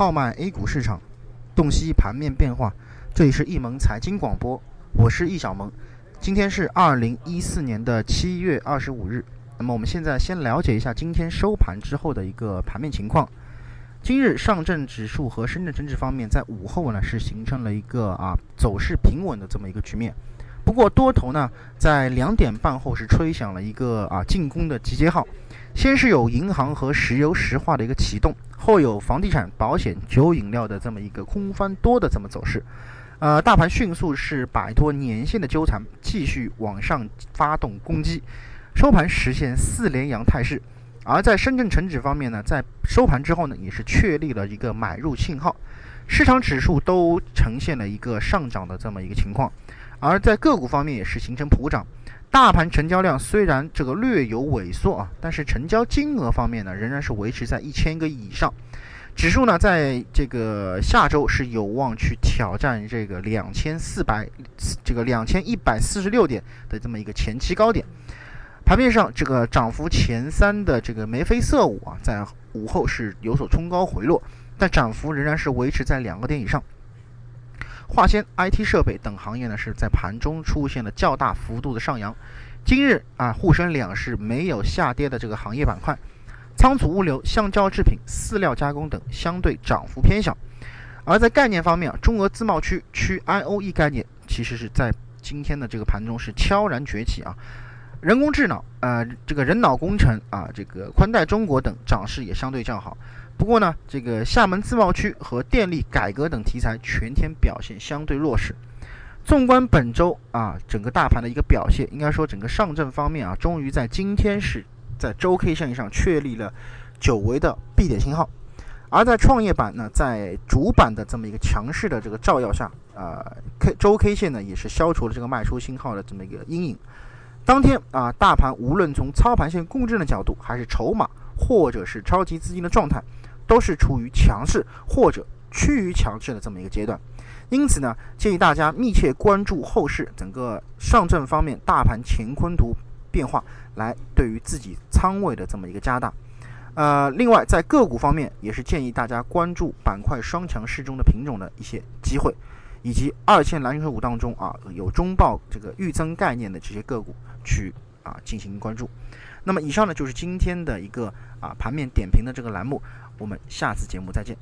号脉 A 股市场，洞悉盘面变化。这里是易盟财经广播，我是易小萌。今天是二零一四年的七月二十五日。那么我们现在先了解一下今天收盘之后的一个盘面情况。今日上证指数和深圳成指方面在午后呢是形成了一个啊走势平稳的这么一个局面。不过多头呢在两点半后是吹响了一个啊进攻的集结号，先是有银行和石油石化的一个启动，后有房地产、保险、酒饮料的这么一个空翻多的这么走势。呃，大盘迅速是摆脱年线的纠缠，继续往上发动攻击，收盘实现四连阳态势。而在深圳成指方面呢，在收盘之后呢，也是确立了一个买入信号，市场指数都呈现了一个上涨的这么一个情况。而在个股方面也是形成普涨，大盘成交量虽然这个略有萎缩啊，但是成交金额方面呢，仍然是维持在一千个亿以上。指数呢，在这个下周是有望去挑战这个两千四百这个两千一百四十六点的这么一个前期高点。盘面上，这个涨幅前三的这个眉飞色舞啊，在午后是有所冲高回落，但涨幅仍然是维持在两个点以上。化纤、IT 设备等行业呢，是在盘中出现了较大幅度的上扬。今日啊，沪深两市没有下跌的这个行业板块，仓储物流、橡胶制品、饲料加工等相对涨幅偏小。而在概念方面啊，中俄自贸区区 IOE 概念其实是在今天的这个盘中是悄然崛起啊。人工智能啊，这个人脑工程啊，这个宽带中国等涨势也相对较好。不过呢，这个厦门自贸区和电力改革等题材全天表现相对弱势。纵观本周啊，整个大盘的一个表现，应该说整个上证方面啊，终于在今天是在周 K 线上确立了久违的 B 点信号。而在创业板呢，在主板的这么一个强势的这个照耀下，啊，K 周 K 线呢也是消除了这个卖出信号的这么一个阴影。当天啊，大盘无论从操盘线共振的角度，还是筹码，或者是超级资金的状态，都是处于强势或者趋于强势的这么一个阶段。因此呢，建议大家密切关注后市整个上证方面大盘乾坤图变化，来对于自己仓位的这么一个加大。呃，另外在个股方面，也是建议大家关注板块双强势中的品种的一些机会。以及二线蓝筹股当中啊，有中报这个预增概念的这些个股去啊进行关注。那么以上呢就是今天的一个啊盘面点评的这个栏目，我们下次节目再见。